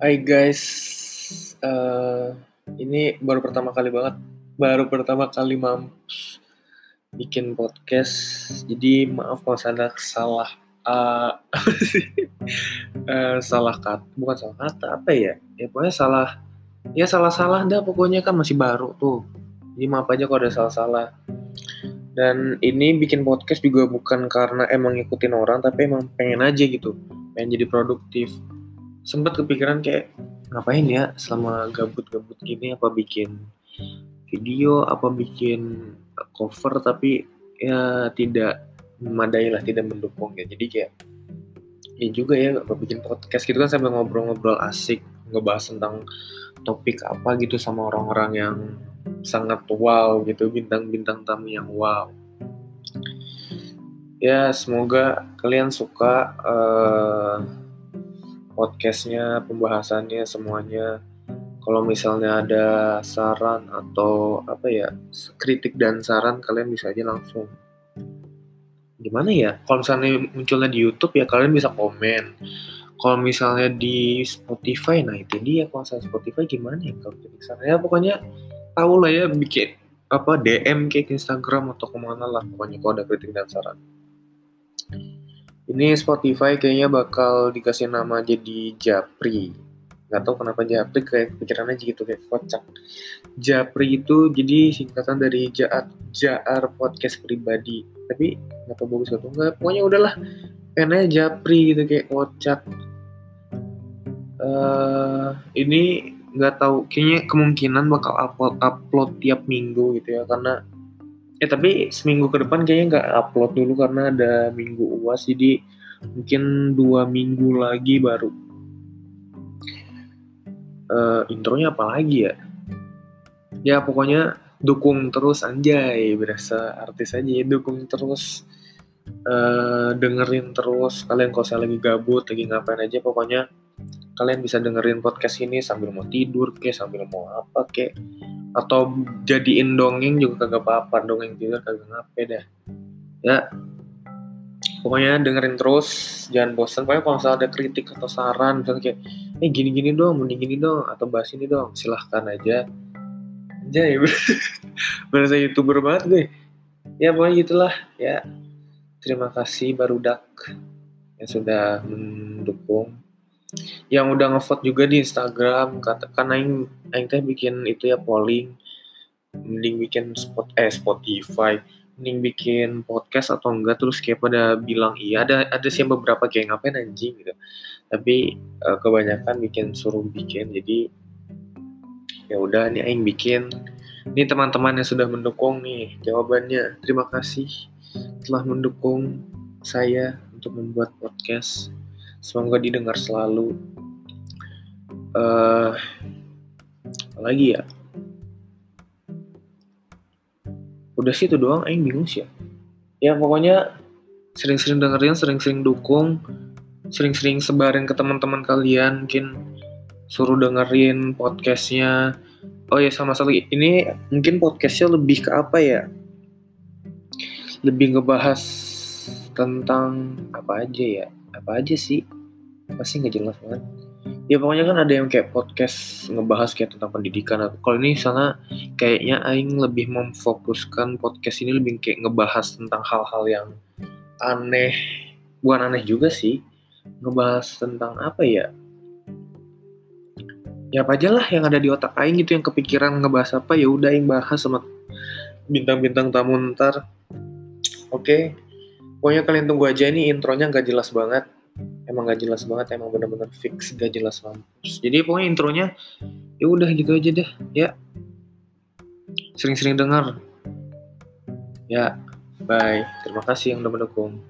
Hai guys, uh, ini baru pertama kali banget, baru pertama kali mampus bikin podcast. Jadi maaf kalau ada salah, uh, uh, salah kata, bukan salah kata apa ya? Ya pokoknya salah, ya salah-salah dah pokoknya kan masih baru tuh. Jadi maaf aja kalau ada salah-salah. Dan ini bikin podcast juga bukan karena emang ngikutin orang, tapi emang pengen aja gitu, pengen jadi produktif sempat kepikiran kayak ngapain ya selama gabut-gabut gini apa bikin video apa bikin cover tapi ya tidak memadai lah tidak mendukung ya. Jadi kayak ya juga ya apa bikin podcast gitu kan sambil ngobrol-ngobrol asik ngebahas tentang topik apa gitu sama orang-orang yang sangat wow gitu bintang-bintang tamu yang wow. Ya semoga kalian suka uh, podcastnya, pembahasannya semuanya. Kalau misalnya ada saran atau apa ya kritik dan saran kalian bisa aja langsung. Gimana ya? Kalau misalnya munculnya di YouTube ya kalian bisa komen. Kalau misalnya di Spotify, nah itu dia kalau misalnya Spotify gimana ya kalau kritik saran ya pokoknya tahu lah ya bikin apa DM kayak Instagram atau ke mana lah pokoknya kalau ada kritik dan saran. Ini Spotify kayaknya bakal dikasih nama jadi Japri. Gak tau kenapa Japri kayak pikiran aja gitu kayak kocak. Japri itu jadi singkatan dari Jaar, Jaar podcast pribadi. Tapi gak tau bagus atau enggak. Pokoknya udahlah. Pengennya Japri gitu kayak kocak. Uh, ini nggak tahu kayaknya kemungkinan bakal upload upload tiap minggu gitu ya karena Ya tapi seminggu ke depan kayaknya nggak upload dulu karena ada minggu uas jadi mungkin dua minggu lagi baru. Uh, intronya apa lagi ya? Ya pokoknya dukung terus anjay berasa artis aja ya dukung terus uh, dengerin terus kalian kalau saya lagi gabut lagi ngapain aja pokoknya kalian bisa dengerin podcast ini sambil mau tidur kayak sambil mau apa kayak atau jadiin dongeng juga kagak apa-apa dongeng tidur kagak ngapain dah ya pokoknya dengerin terus jangan bosan pokoknya kalau misalnya ada kritik atau saran misalnya kayak eh gini-gini dong mending gini dong atau bahas ini dong silahkan aja. Aja ya berasa youtuber banget gue ya pokoknya gitulah. Ya terima kasih barudak yang sudah mendukung yang udah ngevote juga di Instagram kata kan aing aing teh bikin itu ya polling. Mending bikin spot eh Spotify. Mending bikin podcast atau enggak terus kayak pada bilang iya. Ada ada sih beberapa kayak ngapain anjing? gitu. Tapi uh, kebanyakan bikin suruh bikin. Jadi ya udah nih aing bikin. Ini teman-teman yang sudah mendukung nih jawabannya. Terima kasih telah mendukung saya untuk membuat podcast semoga didengar selalu. Uh, lagi ya? Udah sih itu doang aing bingung sih ya. Ya pokoknya sering-sering dengerin sering-sering dukung sering-sering sebarin ke teman-teman kalian mungkin suruh dengerin podcastnya. Oh ya sama sekali ini mungkin podcastnya lebih ke apa ya? Lebih ngebahas tentang apa aja ya apa aja sih? Pasti nggak jelas banget? Ya pokoknya kan ada yang kayak podcast ngebahas kayak tentang pendidikan kalau ini sana kayaknya Aing lebih memfokuskan podcast ini lebih kayak ngebahas tentang hal-hal yang aneh. Bukan aneh juga sih. Ngebahas tentang apa ya? Ya apa aja lah yang ada di otak Aing gitu yang kepikiran ngebahas apa ya udah Aing bahas sama bintang-bintang tamu ntar. Oke. okay. Pokoknya kalian tunggu aja ini intronya nggak jelas banget. Emang gak jelas banget emang bener-bener fix gak jelas mampus. Jadi pokoknya intronya ya udah gitu aja deh ya. Sering-sering dengar ya bye. Terima kasih yang udah mendukung